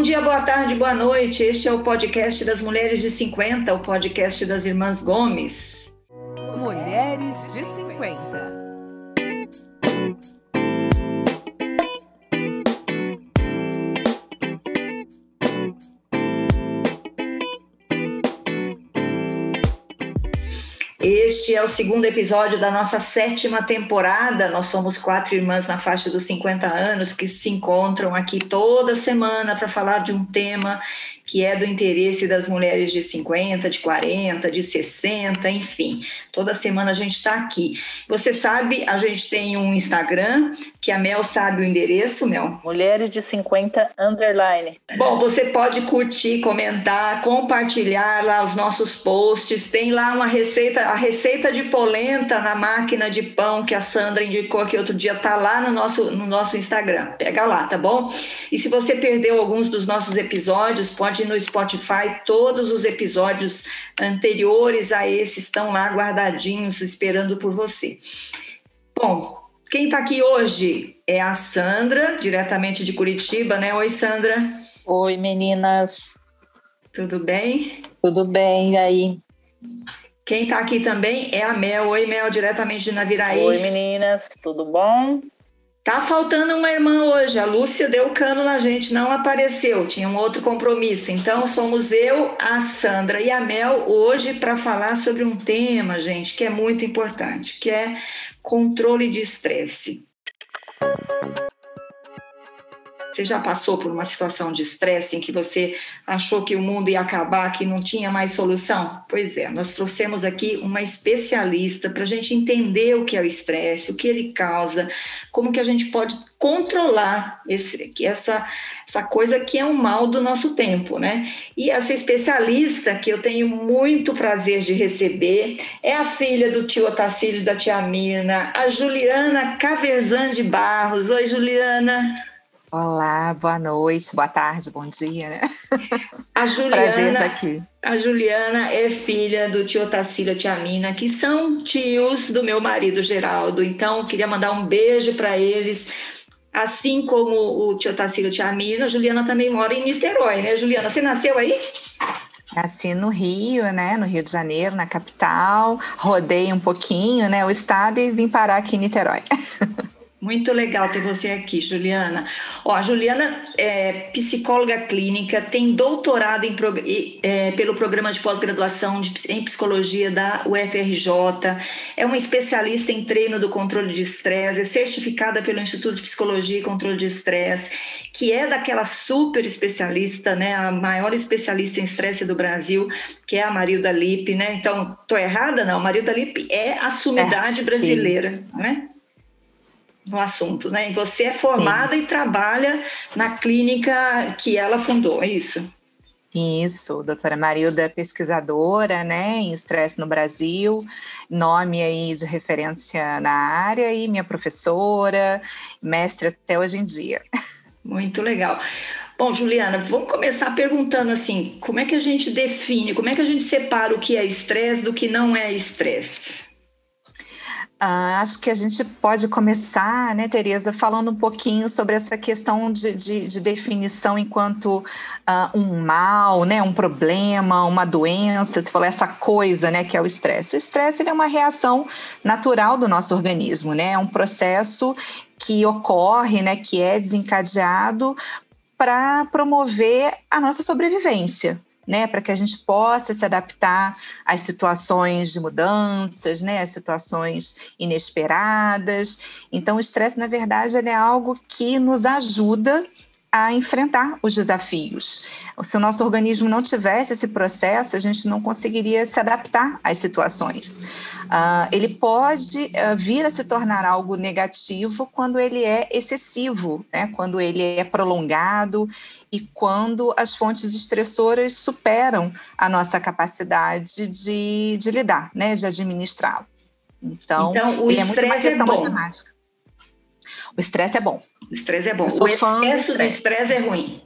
Bom dia, boa tarde, boa noite. Este é o podcast das Mulheres de 50, o podcast das Irmãs Gomes. Este é o segundo episódio da nossa sétima temporada. Nós somos quatro irmãs na faixa dos 50 anos que se encontram aqui toda semana para falar de um tema que é do interesse das mulheres de 50, de 40, de 60, enfim. Toda semana a gente está aqui. Você sabe, a gente tem um Instagram, que a Mel sabe o endereço, Mel? Mulheres de 50 underline. Bom, você pode curtir, comentar, compartilhar lá os nossos posts. Tem lá uma receita, a receita de polenta na máquina de pão que a Sandra indicou aqui outro dia, tá lá no nosso, no nosso Instagram. Pega lá, tá bom? E se você perdeu alguns dos nossos episódios, pode no Spotify, todos os episódios anteriores a esse estão lá guardadinhos, esperando por você. Bom, quem está aqui hoje é a Sandra, diretamente de Curitiba, né? Oi, Sandra. Oi, meninas. Tudo bem? Tudo bem, e aí? Quem está aqui também é a Mel. Oi, Mel, diretamente de Naviraí. Oi, meninas, tudo bom? Tá faltando uma irmã hoje. A Lúcia deu cano na gente, não apareceu, tinha um outro compromisso. Então somos eu, a Sandra e a Mel hoje para falar sobre um tema, gente, que é muito importante, que é controle de estresse. Você já passou por uma situação de estresse em que você achou que o mundo ia acabar, que não tinha mais solução? Pois é, nós trouxemos aqui uma especialista para a gente entender o que é o estresse, o que ele causa, como que a gente pode controlar esse, essa, essa coisa que é um mal do nosso tempo, né? E essa especialista que eu tenho muito prazer de receber é a filha do tio Otacílio e da tia Mirna, a Juliana Caverzan de Barros. Oi, Juliana. Olá, boa noite, boa tarde, bom dia, né? A Juliana, aqui. A Juliana é filha do tio Tacílio e tia Mina, que são tios do meu marido Geraldo. Então, queria mandar um beijo para eles. Assim como o tio Tacílio e tia Mina, a Juliana também mora em Niterói, né, Juliana? Você nasceu aí? Nasci no Rio, né, no Rio de Janeiro, na capital. Rodei um pouquinho, né, o estado e vim parar aqui em Niterói. Muito legal ter você aqui, Juliana. Ó, a Juliana é psicóloga clínica, tem doutorado em, é, pelo programa de pós-graduação em psicologia da UFRJ, é uma especialista em treino do controle de estresse, é certificada pelo Instituto de Psicologia e Controle de Estresse, que é daquela super especialista, né, a maior especialista em estresse do Brasil, que é a Marilda Lippe, né? Então, tô errada? Não, Marilda Lippe é a sumidade brasileira, né? No assunto, né? E você é formada Sim. e trabalha na clínica que ela fundou, é isso? Isso, doutora Marilda pesquisadora, né, em estresse no Brasil, nome aí de referência na área e minha professora, mestre até hoje em dia. Muito legal. Bom, Juliana, vamos começar perguntando assim, como é que a gente define, como é que a gente separa o que é estresse do que não é estresse? Uh, acho que a gente pode começar, né, Tereza, falando um pouquinho sobre essa questão de, de, de definição enquanto uh, um mal, né, um problema, uma doença, se falou essa coisa, né, que é o estresse. O estresse é uma reação natural do nosso organismo, né, é um processo que ocorre, né, que é desencadeado para promover a nossa sobrevivência, né, para que a gente possa se adaptar às situações de mudanças, né, às situações inesperadas. Então, o estresse, na verdade, é algo que nos ajuda a enfrentar os desafios. Se o nosso organismo não tivesse esse processo, a gente não conseguiria se adaptar às situações. Uh, ele pode uh, vir a se tornar algo negativo quando ele é excessivo, né? quando ele é prolongado e quando as fontes estressoras superam a nossa capacidade de, de lidar, né? de administrá-lo. Então, então o estresse é, é bom. Matemática. O estresse é bom. O estresse é bom. O excesso de estresse é ruim.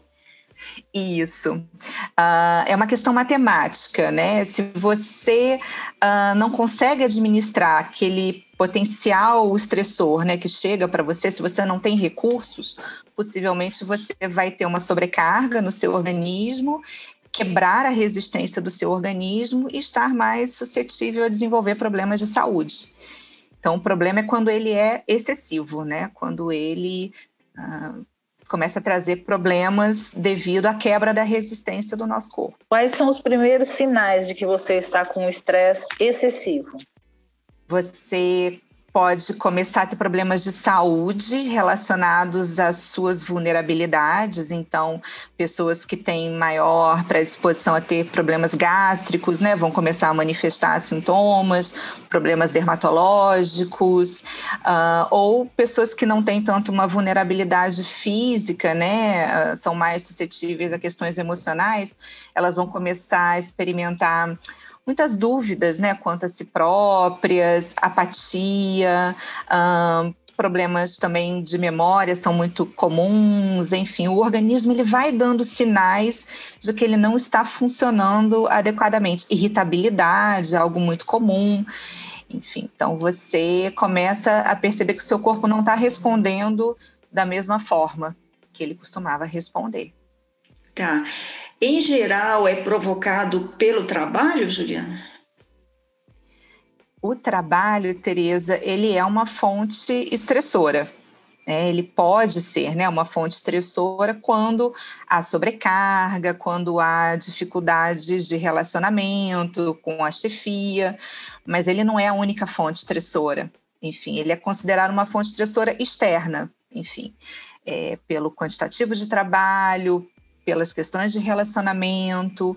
Isso. Uh, é uma questão matemática, né? Se você uh, não consegue administrar aquele potencial estressor, né, que chega para você, se você não tem recursos, possivelmente você vai ter uma sobrecarga no seu organismo, quebrar a resistência do seu organismo e estar mais suscetível a desenvolver problemas de saúde. Então, o problema é quando ele é excessivo, né? Quando ele ah, começa a trazer problemas devido à quebra da resistência do nosso corpo. Quais são os primeiros sinais de que você está com estresse excessivo? Você pode começar a ter problemas de saúde relacionados às suas vulnerabilidades. Então, pessoas que têm maior predisposição a ter problemas gástricos, né, vão começar a manifestar sintomas, problemas dermatológicos, uh, ou pessoas que não têm tanto uma vulnerabilidade física, né, uh, são mais suscetíveis a questões emocionais, elas vão começar a experimentar muitas dúvidas né, quanto a si próprias, apatia, problemas também de memória são muito comuns, enfim, o organismo ele vai dando sinais de que ele não está funcionando adequadamente. Irritabilidade, algo muito comum. Enfim, então você começa a perceber que o seu corpo não está respondendo da mesma forma que ele costumava responder. Tá em geral, é provocado pelo trabalho, Juliana? O trabalho, Tereza, ele é uma fonte estressora. Né? Ele pode ser né, uma fonte estressora quando há sobrecarga, quando há dificuldades de relacionamento com a chefia, mas ele não é a única fonte estressora. Enfim, ele é considerado uma fonte estressora externa, enfim, é, pelo quantitativo de trabalho, pelas questões de relacionamento,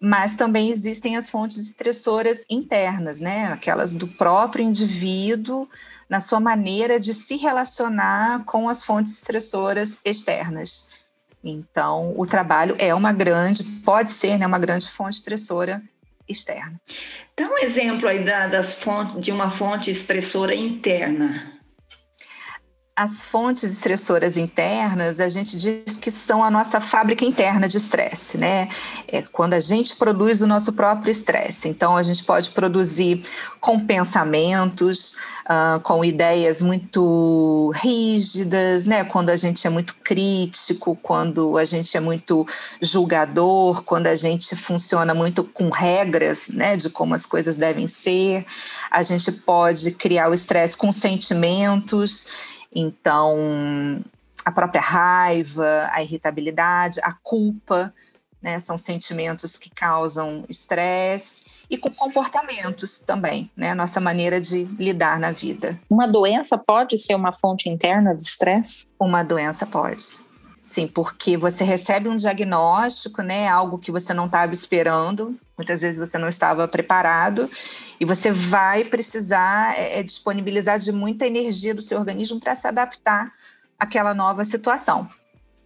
mas também existem as fontes estressoras internas, né? Aquelas do próprio indivíduo na sua maneira de se relacionar com as fontes estressoras externas. Então, o trabalho é uma grande, pode ser, né, uma grande fonte estressora externa. Dá um exemplo aí da, das fontes, de uma fonte estressora interna as fontes estressoras internas, a gente diz que são a nossa fábrica interna de estresse, né? É quando a gente produz o nosso próprio estresse. Então, a gente pode produzir com pensamentos, uh, com ideias muito rígidas, né? Quando a gente é muito crítico, quando a gente é muito julgador, quando a gente funciona muito com regras, né? De como as coisas devem ser. A gente pode criar o estresse com sentimentos então, a própria raiva, a irritabilidade, a culpa, né, são sentimentos que causam estresse e com comportamentos também, né, nossa maneira de lidar na vida. Uma doença pode ser uma fonte interna de estresse? Uma doença pode. Sim, porque você recebe um diagnóstico, né, algo que você não estava esperando, muitas vezes você não estava preparado, e você vai precisar é, é disponibilizar de muita energia do seu organismo para se adaptar àquela nova situação.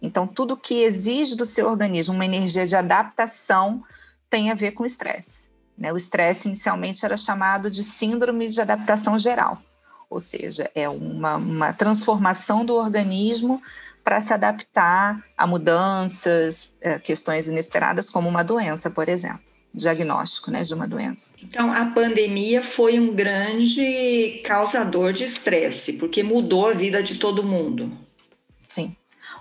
Então, tudo que exige do seu organismo uma energia de adaptação tem a ver com estresse. Né? O estresse inicialmente era chamado de síndrome de adaptação geral, ou seja, é uma, uma transformação do organismo para se adaptar a mudanças, é, questões inesperadas, como uma doença, por exemplo, diagnóstico né, de uma doença. Então, a pandemia foi um grande causador de estresse, porque mudou a vida de todo mundo. Sim,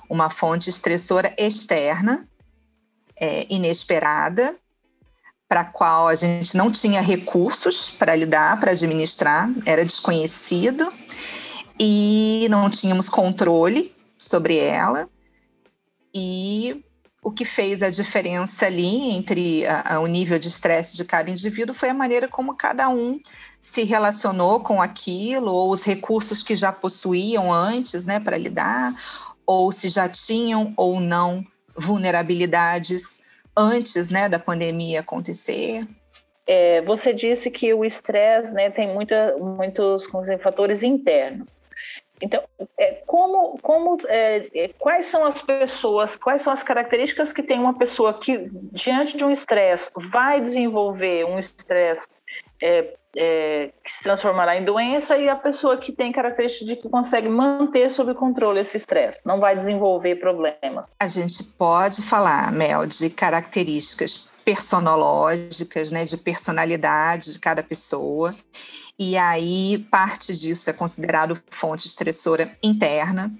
uma fonte estressora externa, é, inesperada, para a qual a gente não tinha recursos para lidar, para administrar, era desconhecido e não tínhamos controle sobre ela e o que fez a diferença ali entre a, a, o nível de estresse de cada indivíduo foi a maneira como cada um se relacionou com aquilo, ou os recursos que já possuíam antes né, para lidar, ou se já tinham ou não vulnerabilidades antes né, da pandemia acontecer. É, você disse que o estresse né, tem muita, muitos dizer, fatores internos. Então, é, como, como, é, é, quais são as pessoas, quais são as características que tem uma pessoa que, diante de um estresse, vai desenvolver um estresse é, é, que se transformará em doença e a pessoa que tem características de que consegue manter sob controle esse estresse, não vai desenvolver problemas? A gente pode falar, Mel, de características personológicas, né, de personalidade de cada pessoa. E aí parte disso é considerado fonte estressora interna.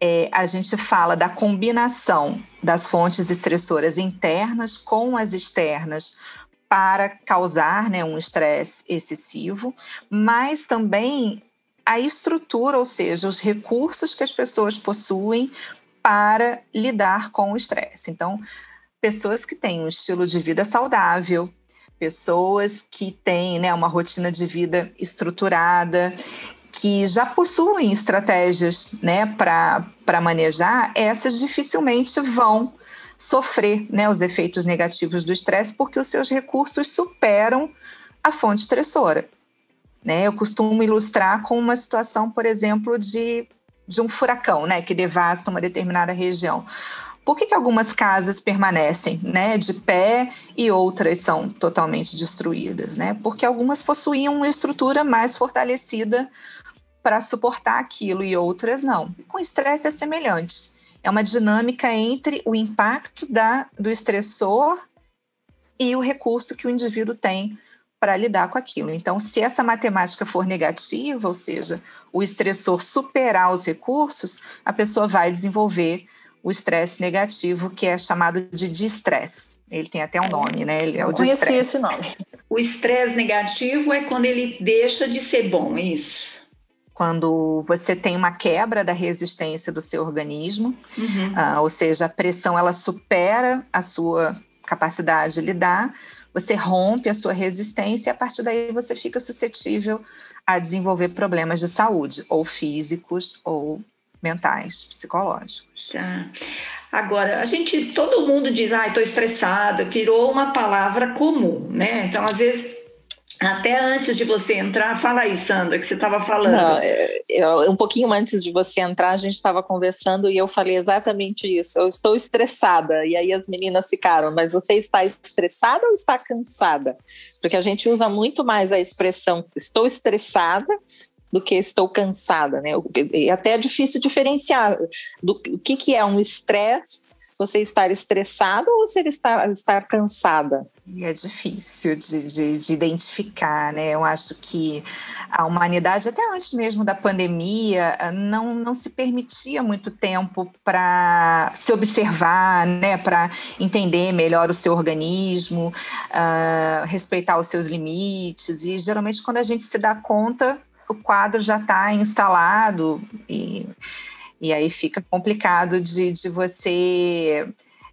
é, a gente fala da combinação das fontes estressoras internas com as externas para causar né, um estresse excessivo, mas também a estrutura, ou seja, os recursos que as pessoas possuem para lidar com o estresse. Então, pessoas que têm um estilo de vida saudável, pessoas que têm né, uma rotina de vida estruturada, que já possuem estratégias né, para manejar, essas dificilmente vão sofrer né, os efeitos negativos do estresse, porque os seus recursos superam a fonte estressora. Né? Eu costumo ilustrar com uma situação, por exemplo, de, de um furacão né, que devasta uma determinada região. Por que, que algumas casas permanecem né, de pé e outras são totalmente destruídas? Né? Porque algumas possuíam uma estrutura mais fortalecida para suportar aquilo e outras não. Com estresse é semelhante. É uma dinâmica entre o impacto da, do estressor e o recurso que o indivíduo tem para lidar com aquilo. Então, se essa matemática for negativa, ou seja, o estressor superar os recursos, a pessoa vai desenvolver o estresse negativo, que é chamado de distress. Ele tem até um nome, né? Ele é o distress. esse nome. O estresse negativo é quando ele deixa de ser bom, é isso? quando você tem uma quebra da resistência do seu organismo, uhum. uh, ou seja, a pressão ela supera a sua capacidade de lidar, você rompe a sua resistência e a partir daí você fica suscetível a desenvolver problemas de saúde, ou físicos ou mentais, psicológicos. Tá. Agora, a gente, todo mundo diz, ah, estou estressada, virou uma palavra comum, né? Então, às vezes até antes de você entrar, fala aí, Sandra, que você estava falando. Não, é, eu, um pouquinho antes de você entrar, a gente estava conversando e eu falei exatamente isso. Eu estou estressada. E aí as meninas ficaram, mas você está estressada ou está cansada? Porque a gente usa muito mais a expressão estou estressada do que estou cansada, né? E até é difícil diferenciar do o que, que é um estresse você estar estressada ou você estar, estar cansada? E é difícil de, de, de, identificar, né? Eu acho que a humanidade, até antes mesmo da pandemia, não, não se permitia muito tempo para se observar, né? Para entender melhor o seu organismo, uh, respeitar os seus limites. E geralmente, quando a gente se dá conta, o quadro já está instalado e e aí fica complicado de, de você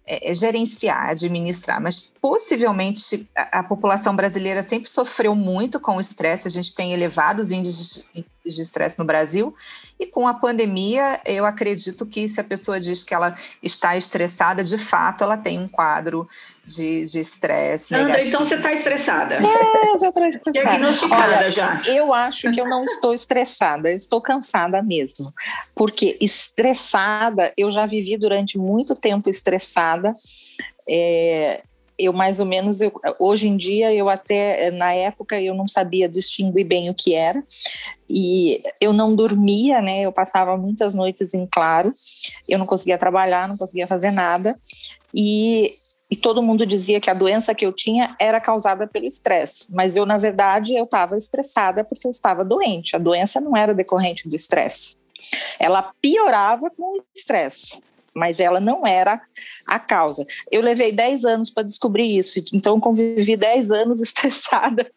é, é, gerenciar, administrar, mas possivelmente a, a, população brasileira sempre sofreu muito com o estresse, a gente tem elevados índices de estresse no Brasil, e com a pandemia, eu acredito que se a pessoa diz que ela está estressada, de fato ela tem um quadro de estresse. Andra, então você está estressada. É, eu estou estressada. Diagnosticada Olha, já. Eu acho que eu não estou estressada, eu estou cansada mesmo. Porque estressada, eu já vivi durante muito tempo estressada. É, eu mais ou menos, eu, hoje em dia, eu até, na época, eu não sabia distinguir bem o que era, e eu não dormia, né, eu passava muitas noites em claro, eu não conseguia trabalhar, não conseguia fazer nada, e e todo mundo dizia que a doença que eu tinha era causada pelo estresse, mas eu na verdade eu estava estressada porque eu estava doente. A doença não era decorrente do estresse. Ela piorava com o estresse, mas ela não era a causa. Eu levei 10 anos para descobrir isso, então convivi 10 anos estressada,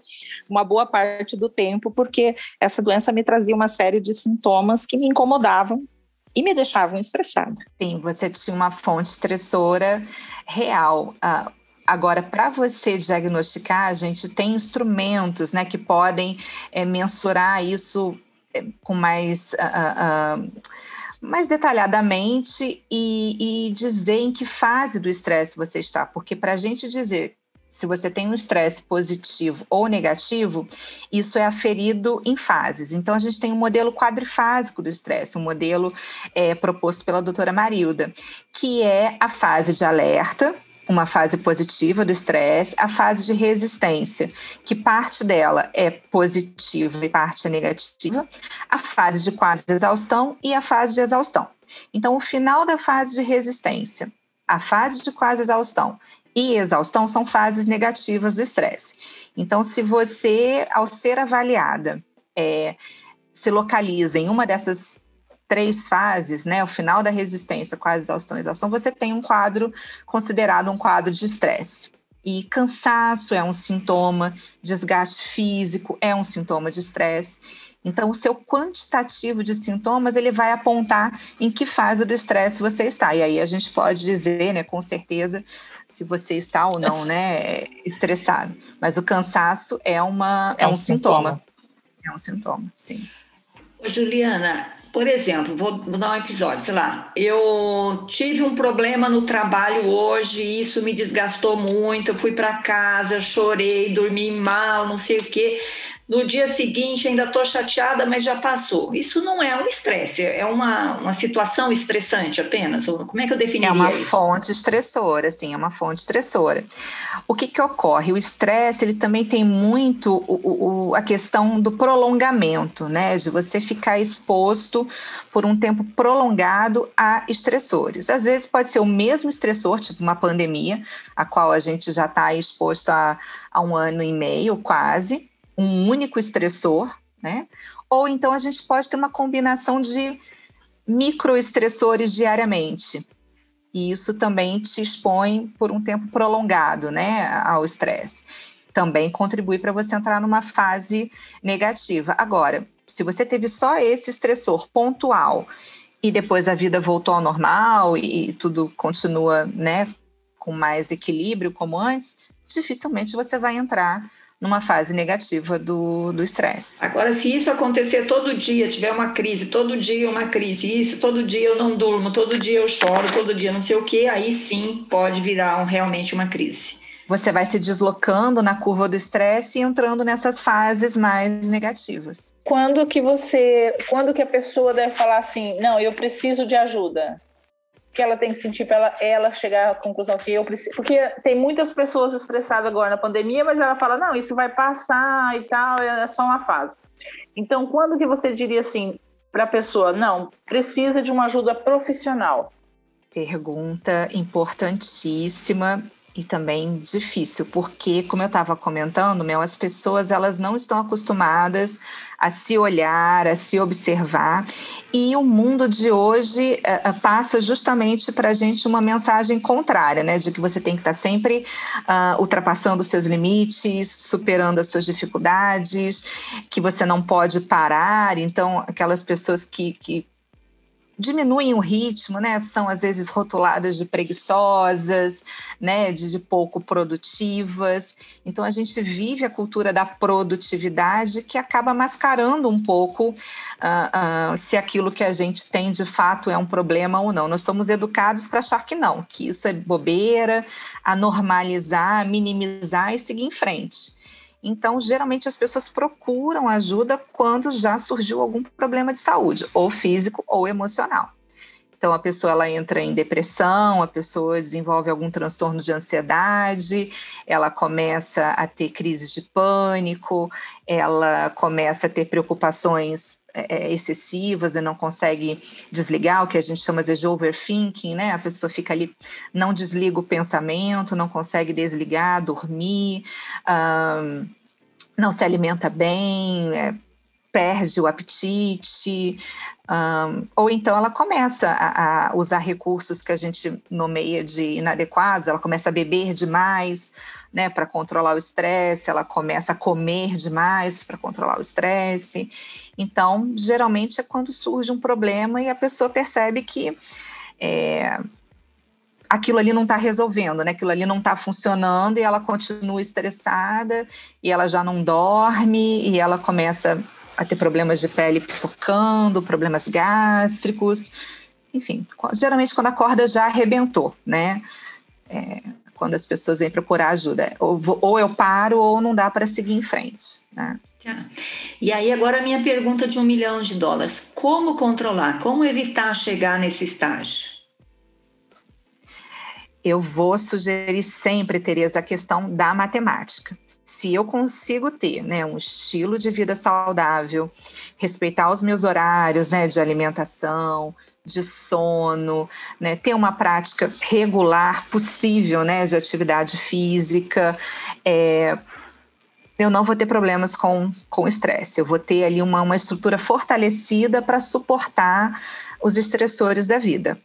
uma boa parte do tempo, porque essa doença me trazia uma série de sintomas que me incomodavam e me deixavam estressada. Sim, você tinha uma fonte estressora real. Uh, agora, para você diagnosticar, a gente tem instrumentos né, que podem é, mensurar isso é, com mais. Uh, uh, mais detalhadamente e, e, dizer em que fase do estresse você está, porque para a gente dizer se você tem um estresse positivo ou negativo, isso é aferido em fases. Então, a gente tem um modelo quadrifásico do estresse, um modelo é, proposto pela doutora Marilda, que é a fase de alerta, uma fase positiva do estresse, a fase de resistência, que parte dela é positiva e parte é negativa, a fase de quase exaustão e a fase de exaustão. Então, o final da fase de resistência, a fase de quase exaustão e exaustão são fases negativas do estresse. Então, se você, ao ser avaliada, é, se localiza em uma dessas três fases, né, o final da resistência, quase exaustão, exaustão, você tem um quadro considerado um quadro de estresse. E cansaço é um sintoma, desgaste físico é um sintoma de estresse. Então, o seu quantitativo de sintomas ele vai apontar em que fase do estresse você está. E aí a gente pode dizer, né, com certeza, se você está ou não, né, estressado. Mas o cansaço é uma é, é um, um sintoma. sintoma. É um sintoma, sim. Ô, Juliana, por exemplo, vou, dar um episódio, sei lá, eu tive um problema no trabalho hoje, isso me desgastou muito, eu fui para casa, chorei, dormi mal, não sei o quê no dia seguinte ainda estou chateada, mas já passou. Isso não é um estresse, é uma, uma situação estressante apenas? Como é que eu definiria isso? É uma isso? fonte estressora, sim, é uma fonte estressora. O que, que ocorre? O estresse, ele também tem muito o, o, a questão do prolongamento, né? De você ficar exposto por um tempo prolongado a estressores. Às vezes pode ser o mesmo estressor, tipo uma pandemia, a qual a gente já está exposto a, a um ano e meio, quase, um único estressor, né? Ou então a gente pode ter uma combinação de microestressores diariamente. E isso também te expõe por um tempo prolongado, né, ao estresse. Também contribui para você entrar numa fase negativa. Agora, se você teve só esse estressor pontual e depois a vida voltou ao normal e, tudo continua, né, com mais equilíbrio como antes, dificilmente você vai entrar numa fase negativa do estresse. Agora, se isso acontecer todo dia, tiver uma crise, todo dia uma crise, isso, todo dia eu não durmo, todo dia eu choro, todo dia não sei o que, aí sim pode virar um, realmente uma crise. Você vai se deslocando na curva do estresse e entrando nessas fases mais negativas. Quando que você, quando que a pessoa deve falar assim, não, eu preciso de ajuda? Que ela tem que sentir para ela, ela, chegar à conclusão assim, eu preciso. Porque tem muitas pessoas estressadas agora na pandemia, mas ela fala, não, isso vai passar e tal, é só uma fase. Então, quando que você diria assim para a pessoa, não, precisa de uma ajuda profissional? Pergunta importantíssima e também difícil, porque como eu estava comentando, meu, as pessoas elas não estão acostumadas a se olhar, a se observar, e o mundo de hoje uh, passa justamente para a gente uma mensagem contrária, né, de que você tem que estar tá sempre uh, ultrapassando os seus limites, superando as suas dificuldades, que você não pode parar. Então, aquelas pessoas que, que diminuem o ritmo, né? São às vezes rotuladas de preguiçosas, né? De, de, pouco produtivas. Então a gente vive a cultura da produtividade que acaba mascarando um pouco uh, uh, se aquilo que a gente tem de fato é um problema ou não. Nós somos educados para achar que não, que isso é bobeira, a normalizar, a minimizar e seguir em frente. Então, geralmente as pessoas procuram ajuda quando já surgiu algum problema de saúde, ou físico ou emocional. Então, a pessoa ela entra em depressão, a pessoa desenvolve algum transtorno de ansiedade, ela começa a ter crises de pânico, ela começa a ter preocupações é, é, excessivas e não consegue desligar, o que a gente chama de overthinking, né? A pessoa fica ali, não desliga o pensamento, não consegue desligar, dormir, não se alimenta bem, é, perde o apetite, um, ou então ela começa a, a, usar recursos que a gente nomeia de inadequados, ela começa a beber demais, né, para controlar o estresse, ela começa a comer demais para controlar o estresse. Então, geralmente é quando surge um problema e a pessoa percebe que é, aquilo ali não está resolvendo, né? Aquilo ali não está funcionando e ela continua estressada e ela já não dorme e ela começa a ter problemas de pele pipocando, problemas gástricos, enfim, geralmente quando a corda já arrebentou, né? É, quando as pessoas vêm procurar ajuda, ou, ou eu paro ou não dá para seguir em frente, né? Tá. E aí agora a minha pergunta de um milhão de dólares: como controlar, como evitar chegar nesse estágio? Eu vou sugerir sempre, Tereza, a questão da matemática se eu consigo ter né, um estilo de vida saudável, respeitar os meus horários né, de alimentação, de sono, né, ter uma prática regular possível né, de atividade física, é, eu não vou ter problemas com o estresse. Eu vou ter ali uma, uma estrutura fortalecida para suportar os estressores da vida.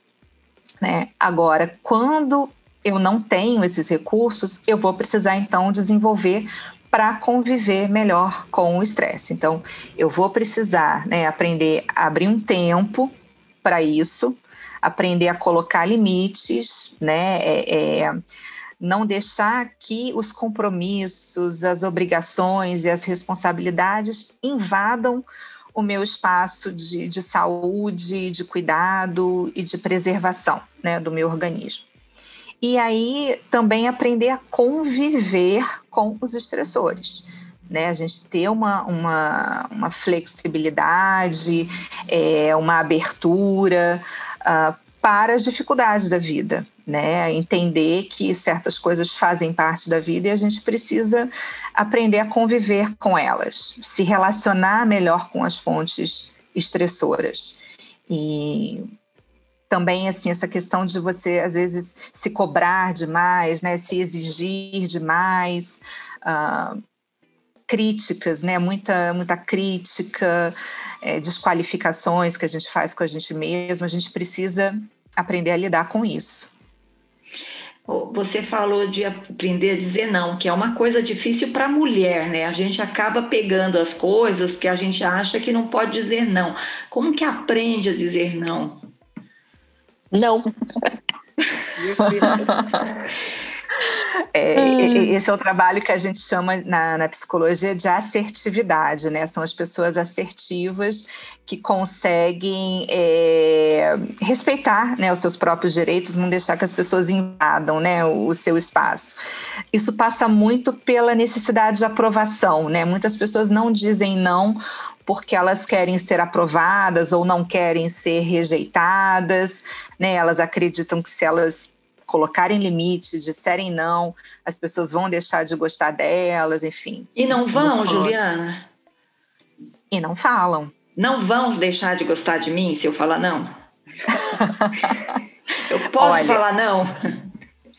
Né? Agora, quando eu não tenho esses recursos, eu vou precisar então desenvolver para conviver melhor com o estresse. Então, eu vou precisar né, aprender a abrir um tempo para isso, aprender a colocar limites, né? É, é, não deixar que os compromissos, as obrigações e as responsabilidades invadam o meu espaço de, de saúde, de cuidado e de preservação né, do meu organismo. E aí também aprender a conviver com os estressores. Né, a gente ter uma, uma, uma flexibilidade, é, uma abertura uh, para as dificuldades da vida né? Entender que certas coisas fazem parte da vida e a gente precisa aprender a conviver com elas, se relacionar melhor com as fontes estressoras. E também assim essa questão de você às vezes se cobrar demais, né? Se exigir demais. Uh, críticas, né? Muita, muita crítica, é, desqualificações que a gente faz com a gente mesmo. A gente precisa aprender a lidar com isso. Você falou de aprender a dizer não, que é uma coisa difícil para a mulher, né? A gente acaba pegando as coisas porque a gente acha que não pode dizer não. Como que aprende a dizer não? Não. É, hum. Esse é o trabalho que a gente chama na, na, psicologia de assertividade, né? São as pessoas assertivas que conseguem é, respeitar né, os seus próprios direitos, não deixar que as pessoas invadam né, o, o seu espaço. Isso passa muito pela necessidade de aprovação, né? Muitas pessoas não dizem não porque elas querem ser aprovadas ou não querem ser rejeitadas, né? Elas acreditam que se elas colocarem limite, disserem não, as pessoas vão deixar de gostar delas, enfim. E não vão, Juliana? E não falam. Não vão deixar de gostar de mim se eu falar não? eu posso Olha, falar não?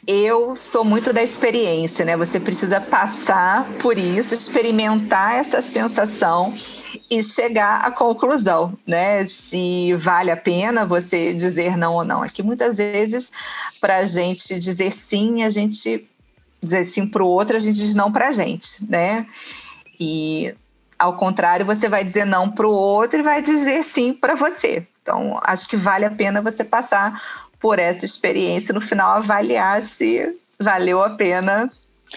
Eu sou muito da experiência, né? Você precisa passar por isso, experimentar essa sensação e chegar à conclusão, né? Se vale a pena você dizer não ou não. Aqui muitas vezes, para a gente dizer sim, a gente dizer sim para o outro, a gente diz não para a gente, né? E ao contrário, você vai dizer não para o outro e vai dizer sim para você. Então, acho que vale a pena você passar por essa experiência no final avaliar se valeu a pena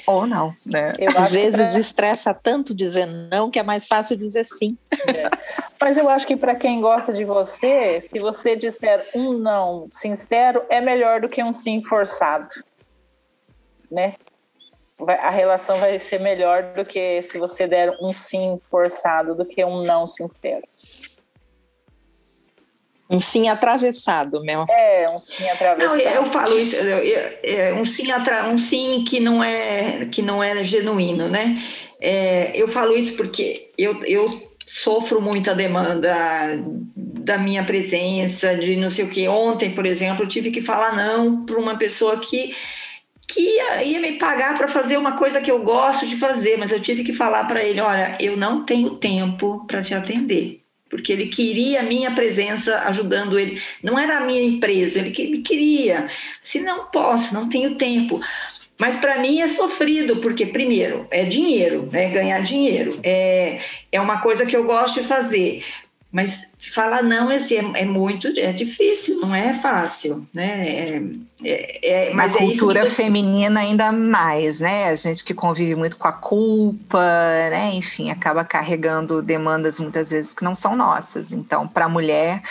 ou não, né? Eu Às vezes pra... estressa tanto dizer não que é mais fácil dizer sim. É. Mas eu acho que para quem gosta de você, se você disser um não sincero, é melhor do que um sim forçado, né? A relação vai ser melhor do que se você der um sim forçado do que um não sincero. Um sim atravessado, meu. É, um sim atravessado. Não, eu falo isso, eu, eu, um, sim atra, um sim que não é que não é genuíno, né? É, eu falo isso porque eu, eu sofro muita demanda da minha presença, de não sei o que. Ontem, por exemplo, eu tive que falar não para uma pessoa que que ia, ia me pagar para fazer uma coisa que eu gosto de fazer, mas eu tive que falar para ele, olha, eu não tenho tempo para te atender porque ele queria a minha presença ajudando ele. Não era a minha empresa, ele queria. Se não posso, não tenho tempo. Mas para mim é sofrido, porque, primeiro, é dinheiro, é ganhar dinheiro, é, é uma coisa que eu gosto de fazer. Mas falar não assim, é, é, muito é difícil, não é fácil, né? É, é, é mas a cultura você... feminina ainda mais, né? A gente que convive muito com a culpa, né? Enfim, acaba carregando demandas muitas vezes que não são nossas. Então, para a mulher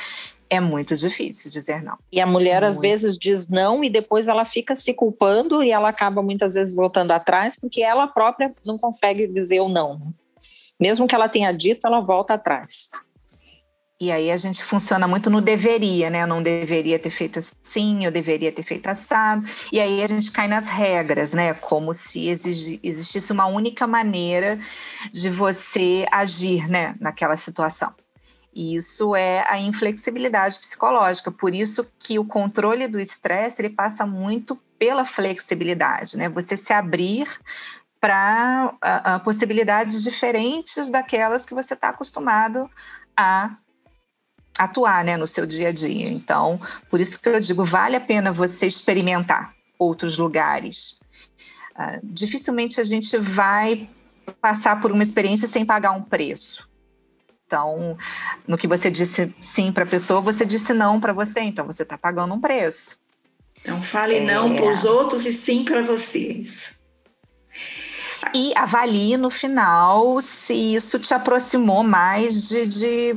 é muito difícil dizer não. E a mulher muito. às vezes diz não e depois ela fica se culpando e ela acaba muitas vezes voltando atrás porque ela própria não consegue dizer o não. Mesmo que ela tenha dito, ela volta atrás. E aí a gente funciona muito no deveria, né? Eu não deveria ter feito assim, eu deveria ter feito assado. E aí a gente cai nas regras, né? Como se existisse uma única maneira de você agir, né? Naquela situação. E isso é a inflexibilidade psicológica. Por isso que o controle do estresse ele passa muito pela flexibilidade, né? Você se abrir para possibilidades diferentes daquelas que você está acostumado a atuar né, no seu dia a dia. Então, por isso que eu digo, vale a pena você experimentar outros lugares. Uh, dificilmente a gente vai passar por uma experiência sem pagar um preço. Então, no que você disse sim para a pessoa, você disse não para você, então você está pagando um preço. Então, fale é... não para os outros e sim para vocês. E avalie no final se isso te aproximou mais de, de,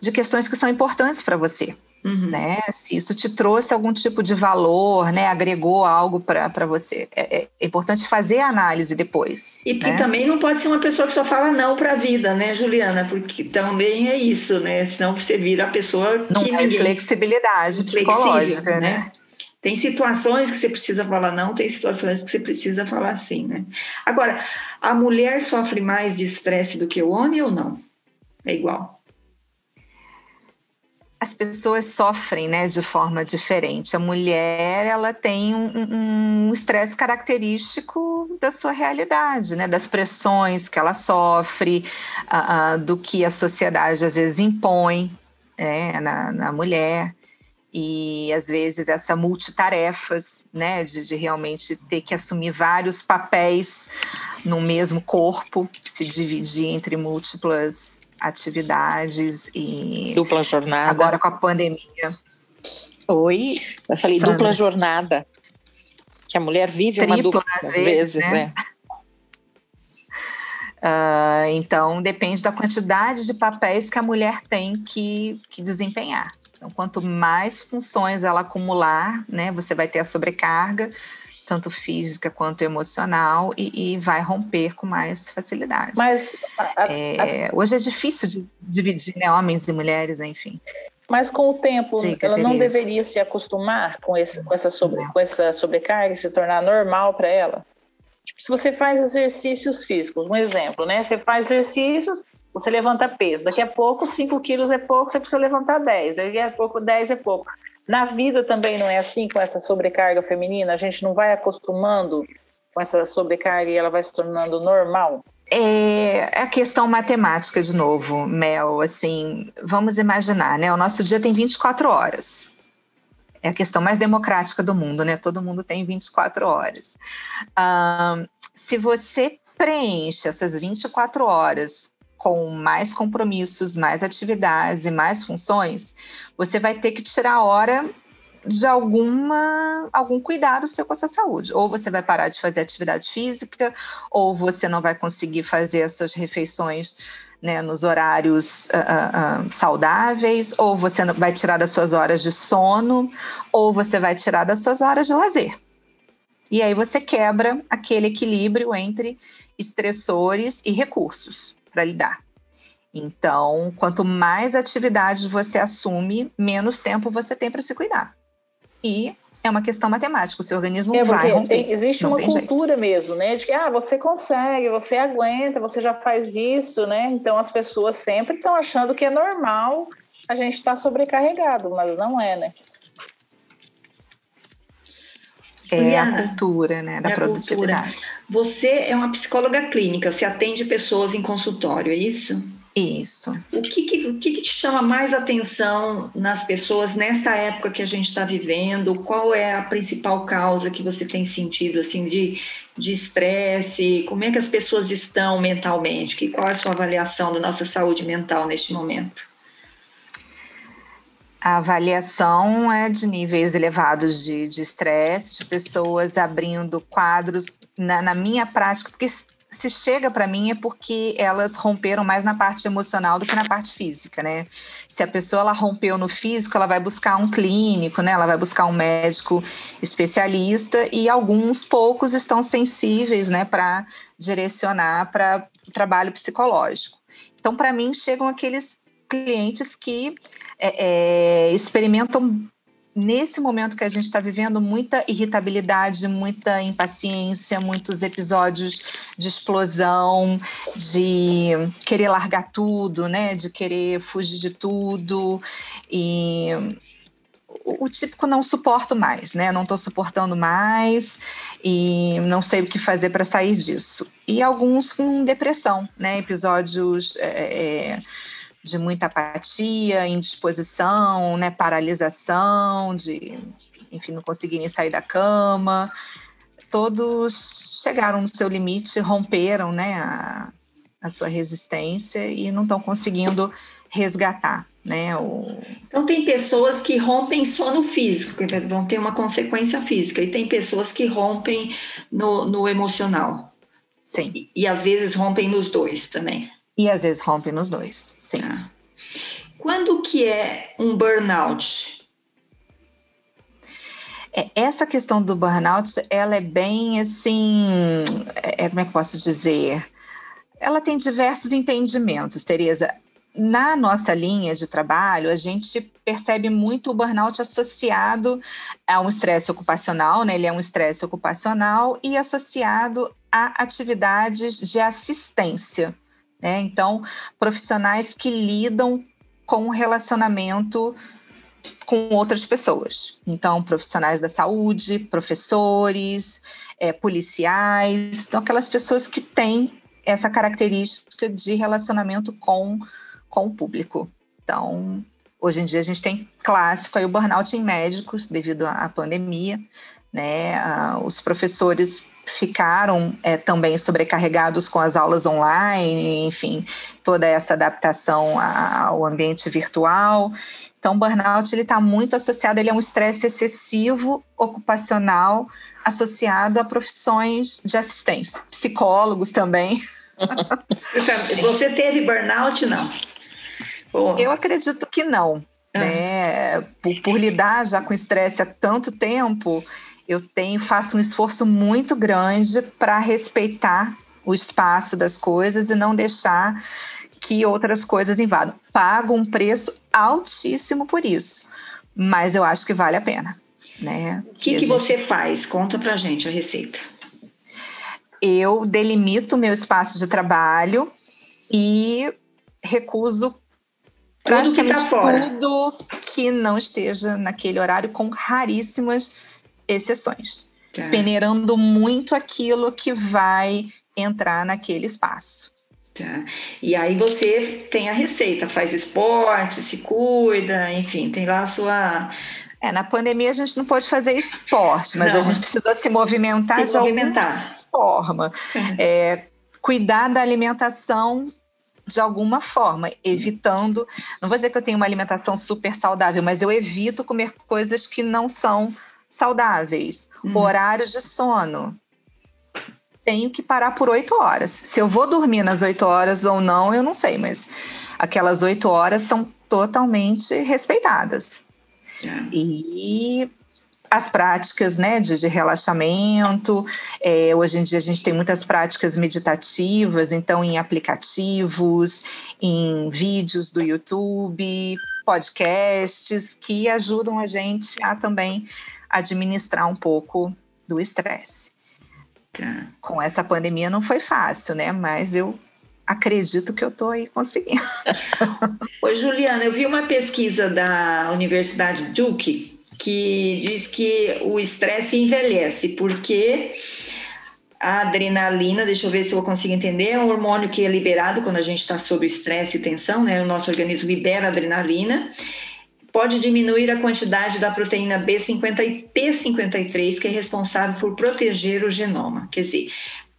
de questões que são importantes para você. Uhum. Né? Se isso te trouxe algum tipo de valor, né? agregou algo para você. É, é, importante fazer a análise depois. E né? também não pode ser uma pessoa que só fala não para a vida, né, Juliana? Porque também é isso, né? Senão você vira a pessoa que. Não é ninguém... flexibilidade psicológica, né? né? Tem situações que você precisa falar não, tem situações que você precisa falar sim, né? Agora, a mulher sofre mais de estresse do que o homem ou não? É igual? As pessoas sofrem né, de forma diferente. A mulher ela tem um estresse um característico da sua realidade, né, das pressões que ela sofre, uh, uh, do que a sociedade às vezes impõe né, na, na mulher e às vezes essa multitarefas, né, de, de, realmente ter que assumir vários papéis no mesmo corpo, se dividir entre múltiplas atividades e dupla jornada. Agora com a pandemia. Oi. Eu falei Sandra. dupla jornada. Que a mulher vive Tripla, uma dupla às vezes, vezes né? né? Uh, então depende da quantidade de papéis que a mulher tem que, que desempenhar. Então, quanto mais funções ela acumular, né, você vai ter a sobrecarga tanto física quanto emocional, e, e vai romper com mais facilidade. Mas a, a, é, hoje é difícil de dividir né, homens e mulheres, enfim. Mas com o tempo, ela não deveria se acostumar com, esse, com, essa sobre, com essa sobrecarga, se tornar normal para ela? Tipo, se você faz exercícios físicos, um exemplo, né? Você faz exercícios, você levanta peso. Daqui a pouco, 5 quilos é pouco, você precisa levantar 10. Daqui a pouco, 10 é pouco. Na vida também não é assim com essa sobrecarga feminina? A gente não vai acostumando com essa sobrecarga e ela vai se tornando normal? É, é a questão matemática de novo, Mel. Assim, vamos imaginar, né? O nosso dia tem 24 horas. É a questão mais democrática do mundo, né? Todo mundo tem 24 horas. Se você preenche essas 24 horas com mais compromissos, mais atividades e mais funções, você vai ter que tirar hora de alguma algum cuidado seu com a sua saúde. Ou você vai parar de fazer atividade física, ou você não vai conseguir fazer as suas refeições né, nos horários uh, uh, saudáveis, ou você vai tirar das suas horas de sono, ou você vai tirar das suas horas de lazer. E aí você quebra aquele equilíbrio entre estressores e recursos para lidar. Então, quanto mais atividades você assume, menos tempo você tem para se cuidar. E é uma questão matemática, o seu organismo é, vai romper. Tem, existe uma cultura jeito. mesmo, né? De que ah, você consegue, você aguenta, você já faz isso, né? Então as pessoas sempre estão achando que é normal a gente estar tá sobrecarregado, mas não é, né? É a cultura, né, da é produtividade. Cultura. Você é uma psicóloga clínica, você atende pessoas em consultório, é isso? Isso. O que, que, o que, que te chama mais atenção nas pessoas nesta época que a gente está vivendo? Qual é a principal causa que você tem sentido assim de de estresse? Como é que as pessoas estão mentalmente? Que, qual é a sua avaliação da nossa saúde mental neste momento? A avaliação é de níveis elevados de estresse, de, de, pessoas abrindo quadros. Na, na minha prática, porque se chega para mim é porque elas romperam mais na parte emocional do que na parte física, né? Se a pessoa ela rompeu no físico, ela vai buscar um clínico, né? Ela vai buscar um médico especialista e alguns poucos estão sensíveis, né, para direcionar para trabalho psicológico. Então, para mim, chegam aqueles clientes que é, é, experimentam nesse momento que a gente está vivendo muita irritabilidade, muita impaciência, muitos episódios de explosão, de querer largar tudo, né? De querer fugir de tudo e o, típico não suporto mais, né? Não estou suportando mais e não sei o que fazer para sair disso. E alguns com depressão, né? Episódios é, é, de muita apatia, indisposição, né? Paralisação, de, enfim, não conseguirem sair da cama. Todos chegaram no seu limite, romperam, né? A, a sua resistência e não estão conseguindo resgatar. Né, o... Então, tem pessoas que rompem só no físico, que vão ter uma consequência física, e tem pessoas que rompem no, no emocional. Sim. E, e, às vezes rompem nos dois também. E às vezes rompem nos dois, sim. Ah. Quando que é um burnout? É, essa questão do burnout, ela é bem assim, é, como é que posso dizer? Ela tem diversos entendimentos, Tereza na nossa linha de trabalho, a gente percebe muito o burnout associado a um estresse ocupacional, né? Ele é um estresse ocupacional e associado a atividades de assistência, né? Então, profissionais que lidam com o relacionamento com outras pessoas. Então, profissionais da saúde, professores, é, policiais, então aquelas pessoas que têm essa característica de relacionamento com com o público. Então, hoje em dia a gente tem clássico aí o burnout em médicos devido à pandemia, né? Uh, os professores ficaram é, também sobrecarregados com as aulas online, enfim, toda essa adaptação ao ambiente virtual. Então, o burnout ele está muito associado, ele é um estresse excessivo ocupacional associado a profissões de assistência, psicólogos também. Você teve burnout, não? Eu acredito que não. Ah. Né? Por, por, lidar já com estresse há tanto tempo, eu tenho faço um esforço muito grande para respeitar o espaço das coisas e não deixar que outras coisas invadam. Pago um preço altíssimo por isso, mas eu acho que vale a pena. Né? O que, que gente... você faz? Conta pra gente a receita. Eu delimito meu espaço de trabalho e recuso praticamente tudo que, tá tudo que não esteja naquele horário, com raríssimas exceções. Tá. Peneirando muito aquilo que vai entrar naquele espaço. Tá. E aí você tem a receita, faz esporte, se cuida, enfim, tem lá a sua. É, na pandemia a gente não pode fazer esporte, mas não. a gente precisa se movimentar se de movimentar. alguma forma. É, cuidar da alimentação de alguma forma, evitando. Não vou dizer que eu tenho uma alimentação super saudável, mas eu evito comer coisas que não são saudáveis. Uhum. Horário de sono. Tenho que parar por oito horas. Se eu vou dormir nas oito horas ou não, eu não sei, mas aquelas oito horas são totalmente respeitadas. É. E as práticas né, de, de relaxamento. É, hoje em dia a gente tem muitas práticas meditativas, então em aplicativos, em vídeos do YouTube, podcasts que ajudam a gente a também administrar um pouco do estresse. Tá. Com essa pandemia não foi fácil, né? Mas eu acredito que eu estou aí conseguindo. Oi, Juliana, eu vi uma pesquisa da Universidade Duke que diz que o estresse envelhece, porque a adrenalina, deixa eu ver se eu consigo entender, é um hormônio que é liberado quando a gente está sob estresse e tensão, né? O nosso organismo libera adrenalina. Pode diminuir a quantidade da proteína B50 e P53, que é responsável por proteger o genoma. Quer dizer,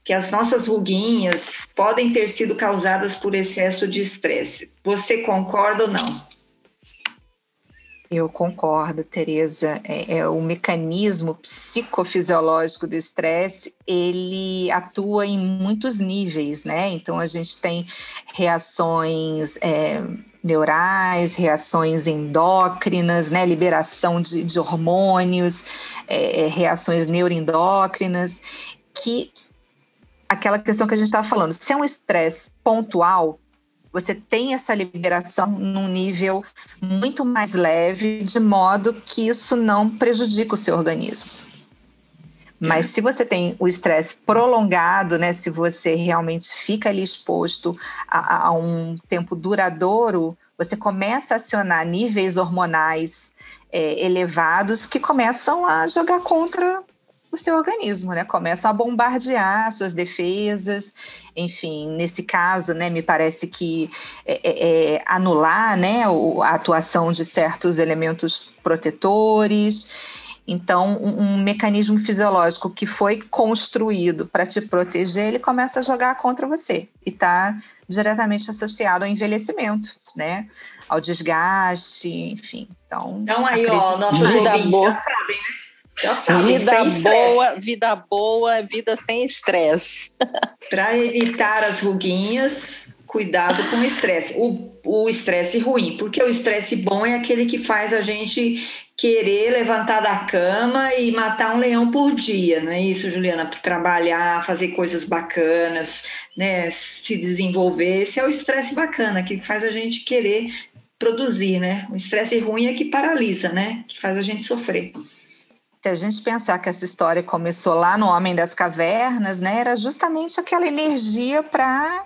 que as nossas ruguinhas podem ter sido causadas por excesso de estresse. Você concorda ou não? Eu concordo, Tereza. É, é, o mecanismo psicofisiológico do estresse ele atua em muitos níveis, né? Então a gente tem reações é, neurais, reações endócrinas, né? Liberação de, de hormônios, é, é reações neuroendócrinas, que aquela questão que a gente estava falando, se é um estresse pontual, você tem essa liberação num nível muito mais leve, de modo que isso não prejudica o seu organismo. Mas se você tem o estresse prolongado, né, se você realmente fica ali exposto a, a um tempo duradouro, você começa a acionar níveis hormonais é, elevados que começam a jogar contra o seu organismo, né? Começam a bombardear suas defesas, enfim, nesse caso, né, me parece que é, é, é anular, né, a atuação de certos elementos protetores. Então, um, um mecanismo fisiológico que foi construído para te proteger, ele começa a jogar contra você e está diretamente associado ao envelhecimento, né? Ao desgaste, enfim. Então, então aí, acredito... ó, nossos Vida ouvintes boa. já sabem, né? Já sabem, vida boa, vida boa, vida sem estresse. Para evitar as ruguinhas, cuidado com o estresse. O estresse ruim, porque o estresse bom é aquele que faz a gente querer levantar da cama e matar um leão por dia, não é isso, Juliana? Trabalhar, fazer coisas bacanas, né? Se desenvolver. Esse é o estresse bacana que faz a gente querer produzir, né? O estresse ruim é que paralisa, né? Que faz a gente sofrer. Se a gente pensar que essa história começou lá no Homem das Cavernas, né? Era justamente aquela energia para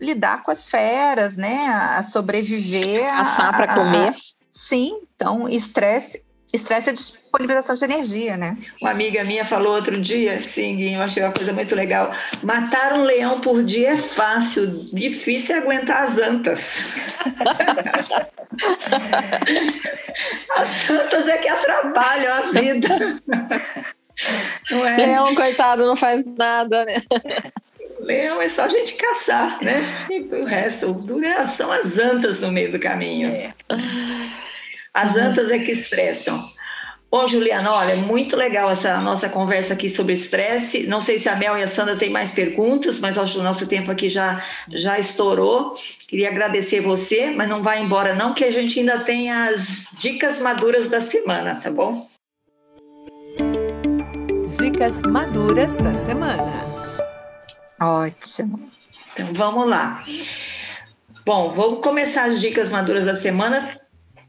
lidar com as feras, né? A sobreviver. Caçar para comer. Sim, então estresse Estresse é disponibilização de energia, né? Uma amiga minha falou outro dia, sim, eu achei uma coisa muito legal. Matar um leão por dia é fácil, difícil é aguentar as antas. as antas é que atrapalham a vida. É? Leão, coitado, não faz nada, né? Leão é só a gente caçar, né? E o resto são as antas no meio do caminho. É. As antas é que estressam. Bom, Juliana, olha, muito legal essa nossa conversa aqui sobre estresse. Não sei se a Mel e a Sandra têm mais perguntas, mas acho que o nosso tempo aqui já, já estourou. Queria agradecer você, mas não vai embora não, que a gente ainda tem as dicas maduras da semana, tá bom? Dicas maduras da semana. Ótimo. Então vamos lá. Bom, vamos começar as dicas maduras da semana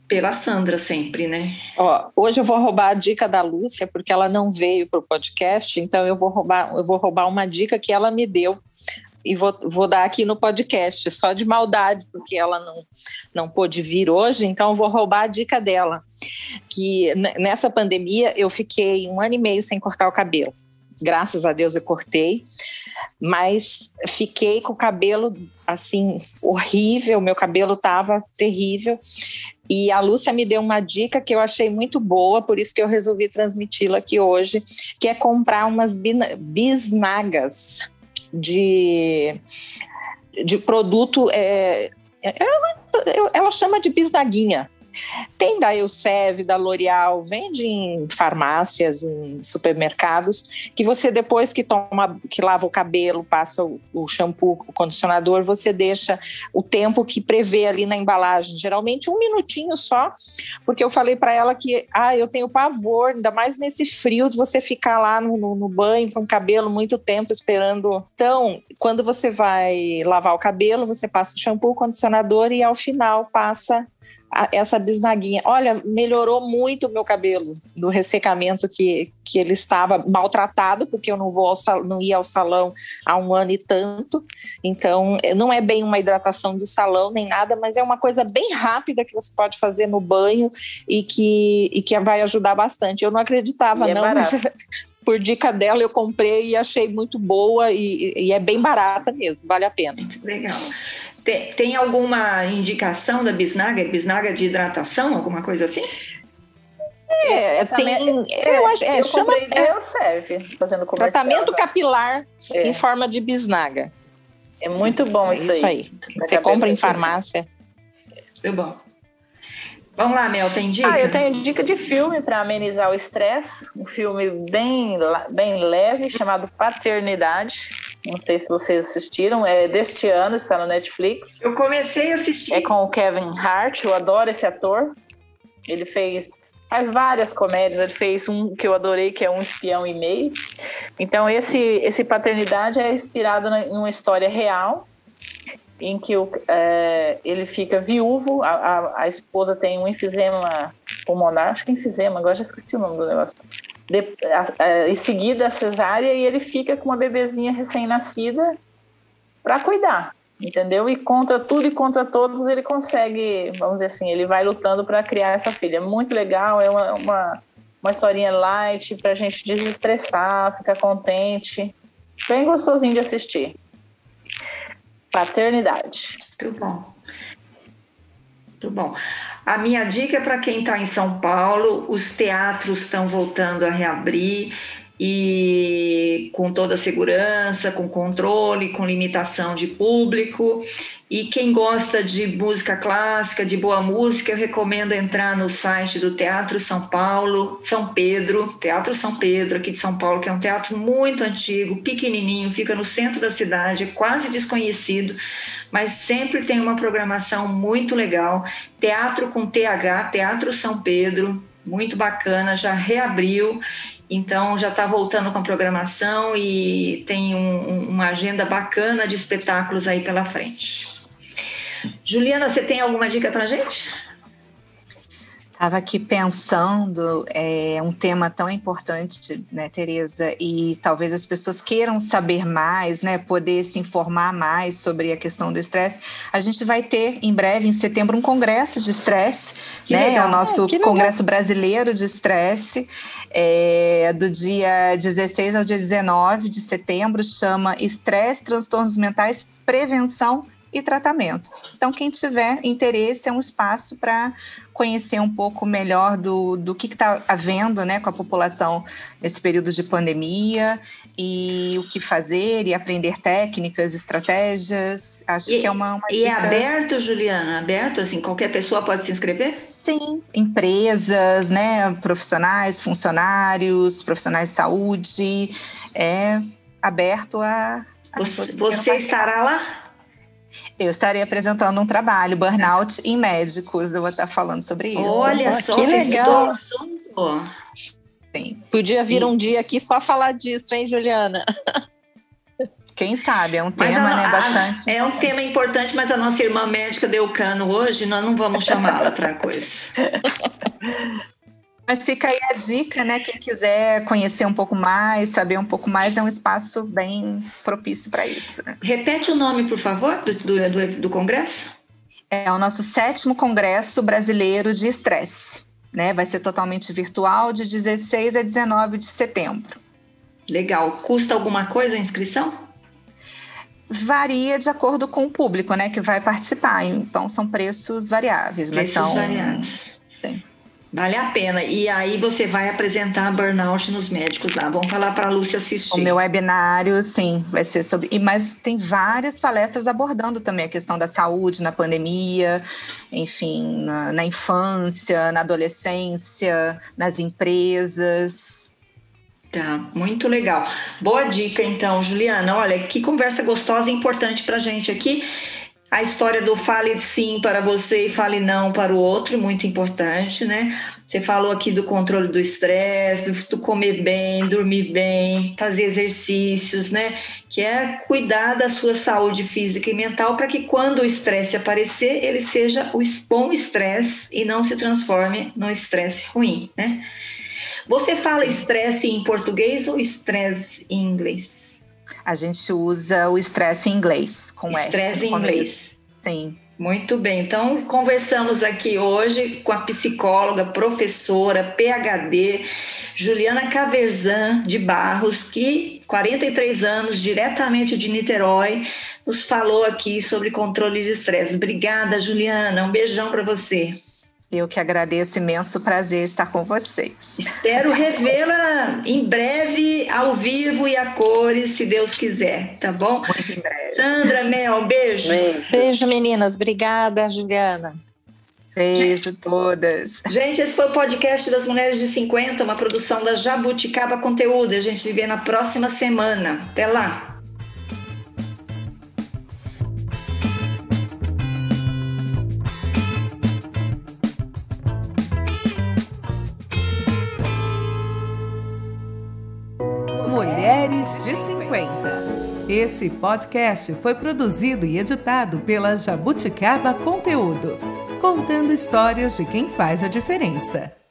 pela Sandra sempre, né? Ó, hoje eu vou roubar a dica da Lúcia, porque ela não veio para o podcast, então eu vou roubar, eu vou roubar uma dica que ela me deu e vou, vou dar aqui no podcast, só de maldade, porque ela não, não pôde vir hoje, então eu vou roubar a dica dela. Que nessa pandemia eu fiquei um ano e meio sem cortar o cabelo. Graças a Deus eu cortei mas fiquei com o cabelo assim horrível, meu cabelo estava terrível. E a Lúcia me deu uma dica que eu achei muito boa, por isso que eu resolvi transmiti-la aqui hoje, que é comprar umas bisnagas de, de produto. É, ela, ela chama de bisnaguinha, tem da Elsev, da L'Oreal, vende em farmácias, em supermercados, que você depois que toma, que lava o cabelo, passa o, o shampoo, o condicionador, você deixa o tempo que prevê ali na embalagem, geralmente um minutinho só, porque eu falei para ela que, ah, eu tenho pavor, ainda mais nesse frio de você ficar lá no, no, no banho com o cabelo muito tempo esperando. Então, quando você vai lavar o cabelo, você passa o shampoo, o condicionador e ao final passa essa bisnaguinha. Olha, melhorou muito o meu cabelo do ressecamento que, que ele estava maltratado, porque eu não vou ao salão, não ia ao salão há um ano e tanto. Então, não é bem uma hidratação de salão nem nada, mas é uma coisa bem rápida que você pode fazer no banho e que, e que vai ajudar bastante. Eu não acreditava, é não, mas por dica dela eu comprei e achei muito boa e, e é bem barata mesmo, vale a pena. Legal. Tem, tem alguma indicação da bisnaga? Bisnaga de hidratação, alguma coisa assim? É, tem. É, eu acho, é, eu chama. É, serve, fazendo Tratamento capilar é. em forma de bisnaga. É muito bom isso, isso aí. aí. Você compra em farmácia. Muito bom. Vamos lá, Mel, tem dica? Ah, eu tenho dica de filme para amenizar o estresse. Um filme bem, bem leve chamado Paternidade. Não sei se vocês assistiram. É deste ano, está no Netflix. Eu comecei a assistir. É com o Kevin Hart. Eu adoro esse ator. Ele fez faz várias comédias. Ele fez um que eu adorei, que é Um Espião e Meio. Então, esse, esse Paternidade é inspirado em uma história real em que o, é, ele fica viúvo, a, a, a, esposa tem um enfisema pulmonar, acho que enfisema, agora já esqueci o nome do negócio. De, a, em seguida a cesárea e ele fica com uma bebezinha recém-nascida para cuidar. entendeu? E contra tudo e contra todos ele consegue, vamos dizer assim, ele vai lutando para criar essa filha. Muito legal, é uma, uma, uma historinha light para a gente desestressar, ficar contente. Bem gostosinho de assistir. Paternidade. Muito bom. Muito bom. A minha dica é para quem está em São Paulo, os teatros estão voltando a reabrir e com toda a segurança, com controle, com limitação de público. E quem gosta de música clássica, de boa música, eu recomendo entrar no site do Teatro São Paulo, São Pedro, Teatro São Pedro, aqui de São Paulo, que é um teatro muito antigo, pequenininho, fica no centro da cidade, é quase desconhecido, mas sempre tem uma programação muito legal. Teatro com TH, Teatro São Pedro, muito bacana, já reabriu então já está voltando com a programação e tem um, uma agenda bacana de espetáculos aí pela frente. Juliana, você tem alguma dica para gente? Estava aqui pensando, é um tema tão importante, né, Tereza? E talvez as pessoas queiram saber mais, né, poder se informar mais sobre a questão do estresse. A gente vai ter em breve, em setembro, um congresso de estresse, né? Legal. É o nosso ah, Congresso Brasileiro de Estresse, é, do dia 16 ao dia 19 de setembro, chama Estresse, Transtornos Mentais, Prevenção e tratamento. Então, quem tiver interesse, é um espaço para conhecer um pouco melhor do, do que está havendo né, com a população nesse período de pandemia e o que fazer e aprender técnicas, estratégias. Acho e, que é uma, uma E é aberto, Juliana? Aberto? Assim, qualquer pessoa pode se inscrever? Sim, empresas, né, profissionais, funcionários, profissionais de saúde, é aberto a. a você, você estará lá? Eu estarei apresentando um trabalho, Burnout em Médicos. Eu vou estar falando sobre isso. Olha só, que legal. Sim. Podia vir e... um dia aqui só falar disso, hein, Juliana? Quem sabe, é um tema, a, né, bastante. É um tema importante, mas a nossa irmã médica deu cano hoje, nós não vamos chamá-la para coisa. Mas fica aí a dica, né? Quem quiser conhecer um pouco mais, saber um pouco mais, é um espaço bem propício para isso. Né? Repete o nome, por favor, do, do, do, congresso? É o nosso sétimo Congresso Brasileiro de Estresse. Né? Vai ser totalmente virtual de 16 a 19 de setembro. Legal. Custa alguma coisa a inscrição? Varia de acordo com o público, né, que vai participar. Então são preços variáveis, preços mas são variados. Sim. Vale a pena. E aí você vai apresentar burnout nos médicos lá. Vamos falar para a Lúcia assistir. O meu webinário, sim, vai ser sobre. E, mas tem várias palestras abordando também a questão da saúde na pandemia, enfim, na, na infância, na adolescência, nas empresas. Tá, muito legal. Boa dica, então, Juliana. Olha, que conversa gostosa e importante para gente aqui a história do fale sim para você e fale não para o outro, muito importante, né? Você falou aqui do controle do estresse, do comer bem, dormir bem, fazer exercícios, né? Que é cuidar da sua saúde física e mental para que quando o estresse aparecer, ele seja o bom estresse e não se transforme no estresse ruim, né? Você fala estresse em português ou estresse em inglês? A gente usa o estresse em inglês, com S. Estresse em inglês. Sim. Muito bem, então conversamos aqui hoje com a psicóloga, professora, PhD, Juliana Caverzan de Barros, que 43 anos, diretamente de Niterói, nos falou aqui sobre controle de estresse. Obrigada, Juliana, um beijão para você. Eu que agradeço, imenso prazer estar com vocês. Espero revê-la em breve, ao vivo e a cores, se Deus quiser, tá bom? Muito em breve. Sandra, Mel, beijo. Beijo, beijo meninas. Obrigada, Juliana. Beijo todas. Gente, esse foi o podcast das Mulheres de 50, uma produção da Jabuticaba Conteúdo. A gente se vê na próxima semana. Até lá. De 50. Esse podcast foi produzido e editado pela Jabuticaba Conteúdo, contando histórias de quem faz a diferença.